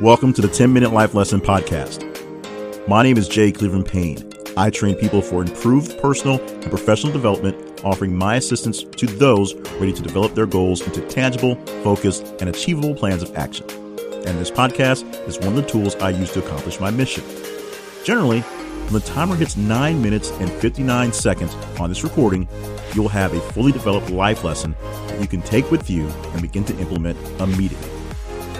Welcome to the 10 Minute Life Lesson Podcast. My name is Jay Cleveland Payne. I train people for improved personal and professional development, offering my assistance to those ready to develop their goals into tangible, focused, and achievable plans of action. And this podcast is one of the tools I use to accomplish my mission. Generally, when the timer hits 9 minutes and 59 seconds on this recording, you'll have a fully developed life lesson that you can take with you and begin to implement immediately.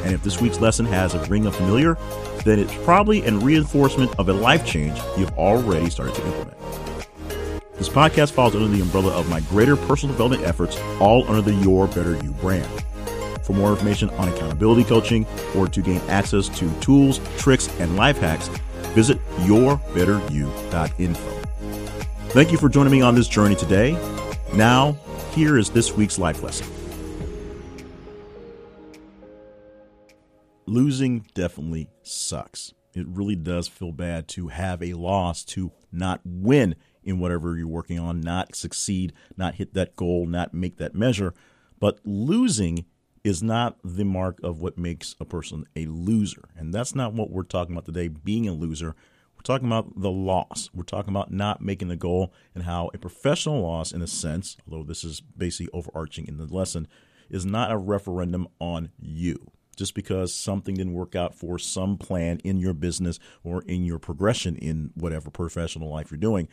And if this week's lesson has a ring of familiar, then it's probably a reinforcement of a life change you've already started to implement. This podcast falls under the umbrella of my greater personal development efforts, all under the Your Better You brand. For more information on accountability coaching or to gain access to tools, tricks, and life hacks, visit yourbetteryou.info. Thank you for joining me on this journey today. Now, here is this week's life lesson. Losing definitely sucks. It really does feel bad to have a loss, to not win in whatever you're working on, not succeed, not hit that goal, not make that measure. But losing is not the mark of what makes a person a loser. And that's not what we're talking about today, being a loser. We're talking about the loss. We're talking about not making the goal and how a professional loss, in a sense, although this is basically overarching in the lesson, is not a referendum on you just because something didn't work out for some plan in your business or in your progression in whatever professional life you're doing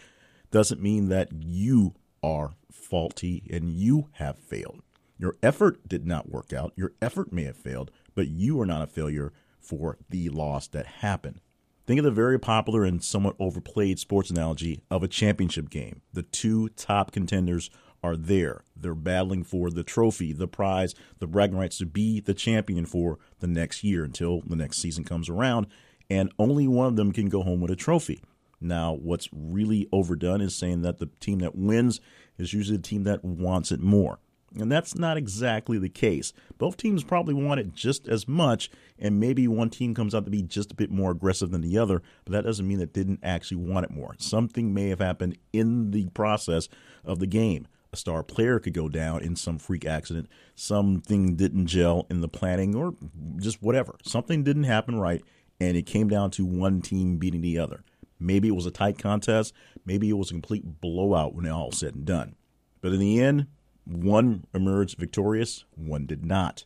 doesn't mean that you are faulty and you have failed. Your effort did not work out. Your effort may have failed, but you are not a failure for the loss that happened. Think of the very popular and somewhat overplayed sports analogy of a championship game. The two top contenders are there. They're battling for the trophy, the prize, the bragging rights to be the champion for the next year until the next season comes around. And only one of them can go home with a trophy. Now, what's really overdone is saying that the team that wins is usually the team that wants it more. And that's not exactly the case. Both teams probably want it just as much, and maybe one team comes out to be just a bit more aggressive than the other, but that doesn't mean that didn't actually want it more. Something may have happened in the process of the game star player could go down in some freak accident, something didn't gel in the planning, or just whatever. Something didn't happen right, and it came down to one team beating the other. Maybe it was a tight contest, maybe it was a complete blowout when it all said and done. But in the end, one emerged victorious, one did not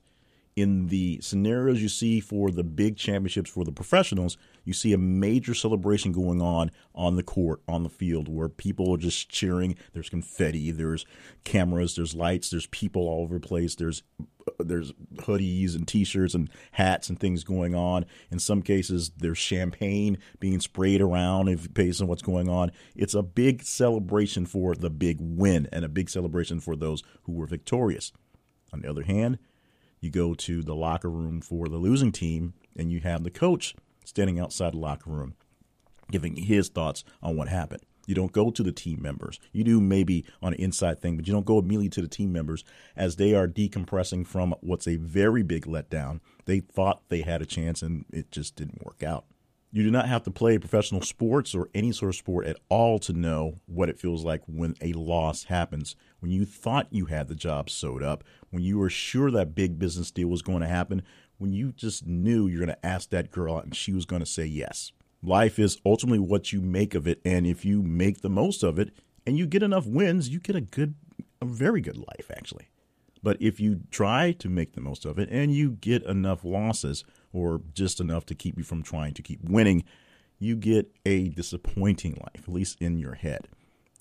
in the scenarios you see for the big championships for the professionals, you see a major celebration going on on the court, on the field, where people are just cheering. There's confetti, there's cameras, there's lights, there's people all over the place. There's there's hoodies and t-shirts and hats and things going on. In some cases, there's champagne being sprayed around if based on what's going on. It's a big celebration for the big win and a big celebration for those who were victorious. On the other hand, you go to the locker room for the losing team and you have the coach standing outside the locker room giving his thoughts on what happened. You don't go to the team members. You do maybe on an inside thing, but you don't go immediately to the team members as they are decompressing from what's a very big letdown. They thought they had a chance and it just didn't work out. You do not have to play professional sports or any sort of sport at all to know what it feels like when a loss happens. When you thought you had the job sewed up, when you were sure that big business deal was going to happen, when you just knew you're going to ask that girl out and she was going to say yes. Life is ultimately what you make of it. And if you make the most of it and you get enough wins, you get a good, a very good life, actually. But if you try to make the most of it and you get enough losses, or just enough to keep you from trying to keep winning, you get a disappointing life, at least in your head.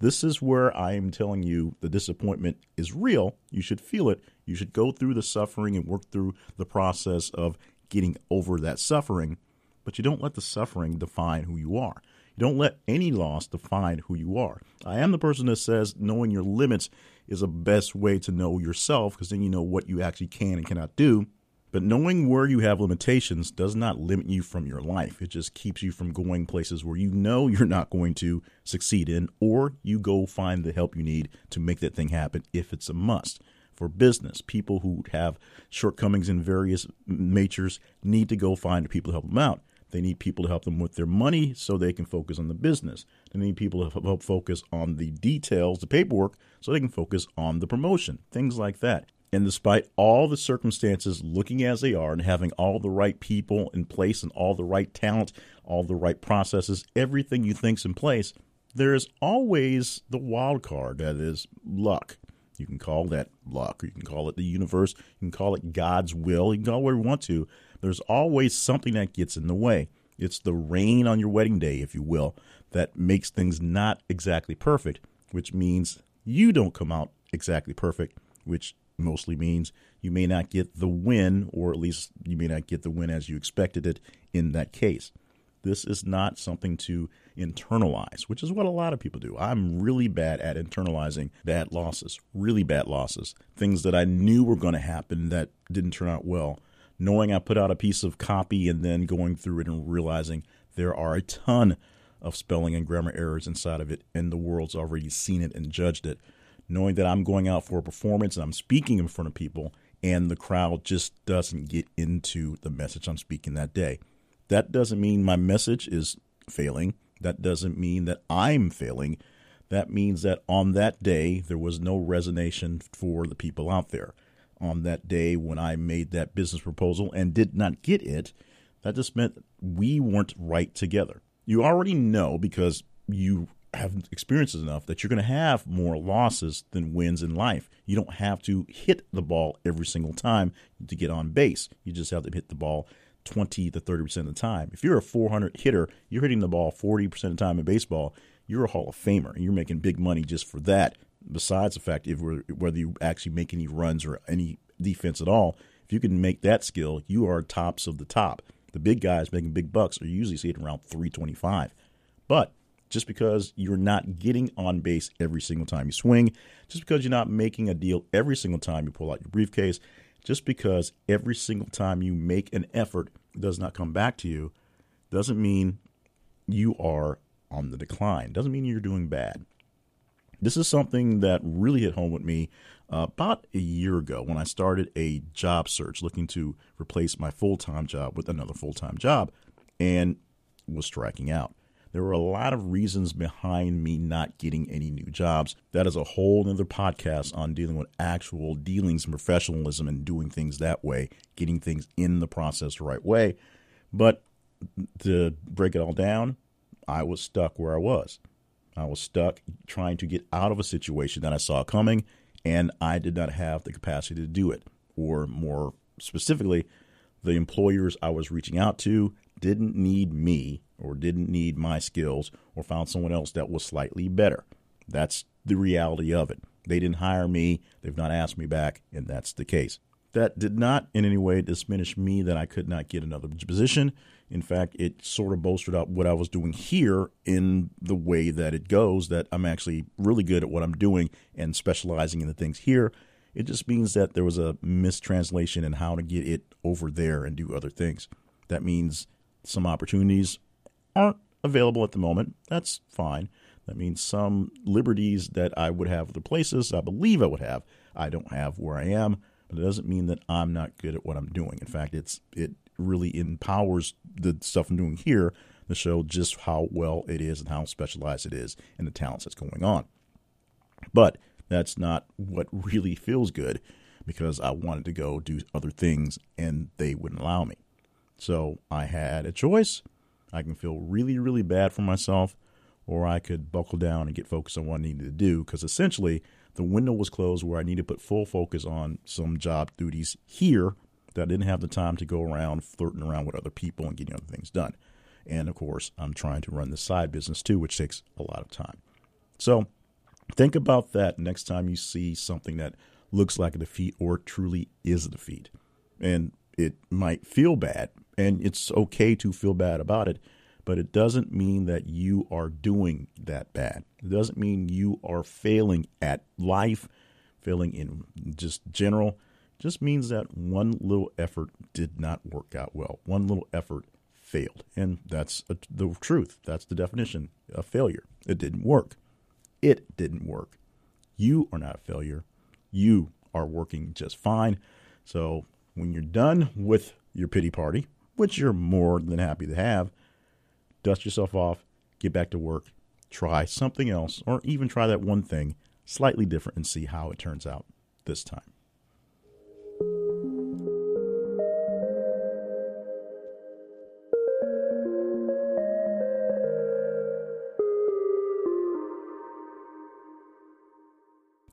This is where I am telling you the disappointment is real. You should feel it. You should go through the suffering and work through the process of getting over that suffering, but you don't let the suffering define who you are. You don't let any loss define who you are. I am the person that says knowing your limits is the best way to know yourself because then you know what you actually can and cannot do. But knowing where you have limitations does not limit you from your life. It just keeps you from going places where you know you're not going to succeed in, or you go find the help you need to make that thing happen if it's a must. For business, people who have shortcomings in various natures need to go find people to help them out. They need people to help them with their money so they can focus on the business. They need people to help focus on the details, the paperwork, so they can focus on the promotion, things like that. And despite all the circumstances looking as they are and having all the right people in place and all the right talent, all the right processes, everything you think's in place, there is always the wild card that is luck. You can call that luck, or you can call it the universe, you can call it God's will, you can call it whatever you want to. There's always something that gets in the way. It's the rain on your wedding day, if you will, that makes things not exactly perfect, which means you don't come out exactly perfect, which mostly means you may not get the win, or at least you may not get the win as you expected it in that case. This is not something to internalize, which is what a lot of people do. I'm really bad at internalizing bad losses, really bad losses, things that I knew were going to happen that didn't turn out well. Knowing I put out a piece of copy and then going through it and realizing there are a ton of spelling and grammar errors inside of it, and the world's already seen it and judged it. Knowing that I'm going out for a performance and I'm speaking in front of people, and the crowd just doesn't get into the message I'm speaking that day. That doesn't mean my message is failing. That doesn't mean that I'm failing. That means that on that day, there was no resonation for the people out there. On that day, when I made that business proposal and did not get it, that just meant we weren't right together. You already know because you have experiences enough that you're going to have more losses than wins in life. You don't have to hit the ball every single time to get on base. You just have to hit the ball 20 to 30% of the time. If you're a 400 hitter, you're hitting the ball 40% of the time in baseball, you're a Hall of Famer and you're making big money just for that. Besides the fact if whether you actually make any runs or any defense at all, if you can make that skill, you are tops of the top. The big guys making big bucks are usually sitting around 325. But just because you're not getting on base every single time you swing, just because you're not making a deal every single time you pull out your briefcase, just because every single time you make an effort does not come back to you doesn't mean you are on the decline. Doesn't mean you're doing bad. This is something that really hit home with me uh, about a year ago when I started a job search looking to replace my full time job with another full time job and was striking out. There were a lot of reasons behind me not getting any new jobs. That is a whole other podcast on dealing with actual dealings and professionalism and doing things that way, getting things in the process the right way. But to break it all down, I was stuck where I was. I was stuck trying to get out of a situation that I saw coming, and I did not have the capacity to do it. Or more specifically, the employers I was reaching out to didn't need me or didn't need my skills or found someone else that was slightly better. That's the reality of it. They didn't hire me, they've not asked me back, and that's the case. That did not in any way diminish me that I could not get another position. In fact, it sort of bolstered up what I was doing here in the way that it goes, that I'm actually really good at what I'm doing and specializing in the things here. It just means that there was a mistranslation in how to get it over there and do other things. That means some opportunities aren't available at the moment. That's fine. That means some liberties that I would have other places, I believe I would have, I don't have where I am. But it doesn't mean that I'm not good at what I'm doing. In fact, it's it really empowers the stuff I'm doing here to show just how well it is and how specialized it is and the talents that's going on. But that's not what really feels good because I wanted to go do other things and they wouldn't allow me. So I had a choice. I can feel really, really bad for myself, or I could buckle down and get focused on what I needed to do because essentially the window was closed where I needed to put full focus on some job duties here that I didn't have the time to go around flirting around with other people and getting other things done. And of course, I'm trying to run the side business too, which takes a lot of time. So think about that next time you see something that looks like a defeat or truly is a defeat. And it might feel bad, and it's okay to feel bad about it, but it doesn't mean that you are doing that bad. It doesn't mean you are failing at life, failing in just general. It just means that one little effort did not work out well. One little effort failed, and that's a, the truth. That's the definition of failure. It didn't work. It didn't work. You are not a failure. You are working just fine. So when you're done with your pity party, which you're more than happy to have, dust yourself off, get back to work, try something else, or even try that one thing slightly different and see how it turns out this time.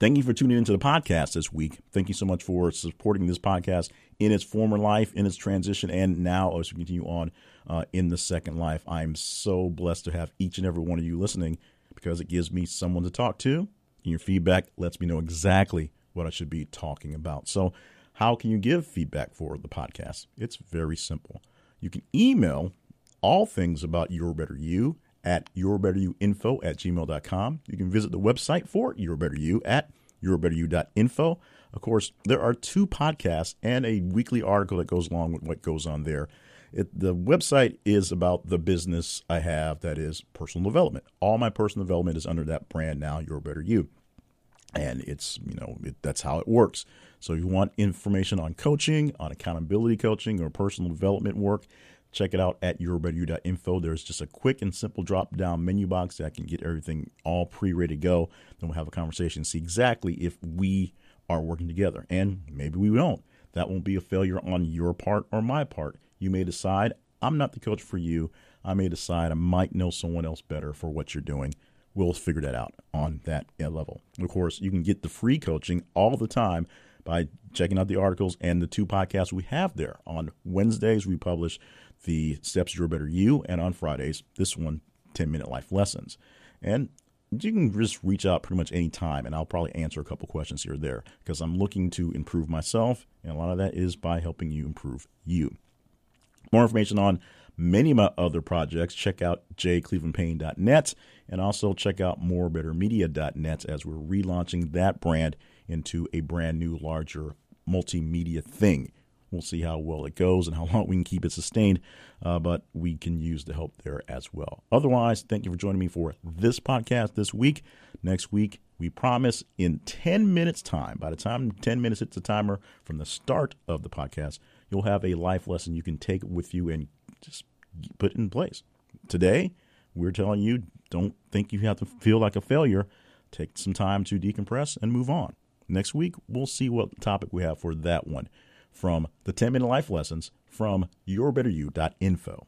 Thank you for tuning into the podcast this week. Thank you so much for supporting this podcast in its former life, in its transition, and now as we continue on uh, in the second life. I'm so blessed to have each and every one of you listening because it gives me someone to talk to. And your feedback lets me know exactly what I should be talking about. So, how can you give feedback for the podcast? It's very simple. You can email all things about Your Better You at yourbetteryouinfo at gmail.com. You can visit the website for Your Better You at yourbetteryou.info. Of course, there are two podcasts and a weekly article that goes along with what goes on there. It, the website is about the business I have that is personal development. All my personal development is under that brand now, Your Better You. And it's, you know, it, that's how it works. So if you want information on coaching, on accountability coaching, or personal development work, check it out at yourbetteryou.info. There's just a quick and simple drop down menu box that can get everything all pre ready to go. Then we'll have a conversation, see exactly if we are working together. And maybe we don't. That won't be a failure on your part or my part. You may decide, I'm not the coach for you. I may decide I might know someone else better for what you're doing. We'll figure that out on that level. Of course, you can get the free coaching all the time by checking out the articles and the two podcasts we have there. On Wednesdays, we publish the Steps to a Better You, and on Fridays, this one, 10 minute life lessons. And you can just reach out pretty much any time, and I'll probably answer a couple questions here or there because I'm looking to improve myself, and a lot of that is by helping you improve you. More information on many of my other projects, check out jclevelandpayne.net and also check out morebettermedia.net as we're relaunching that brand into a brand new, larger multimedia thing. We'll see how well it goes and how long we can keep it sustained, uh, but we can use the help there as well. Otherwise, thank you for joining me for this podcast this week. Next week, we promise in 10 minutes' time, by the time 10 minutes hits the timer from the start of the podcast, you'll have a life lesson you can take with you and just put in place. Today, we're telling you don't think you have to feel like a failure. Take some time to decompress and move on. Next week, we'll see what topic we have for that one from the 10 minute life lessons from yourbetteryou.info.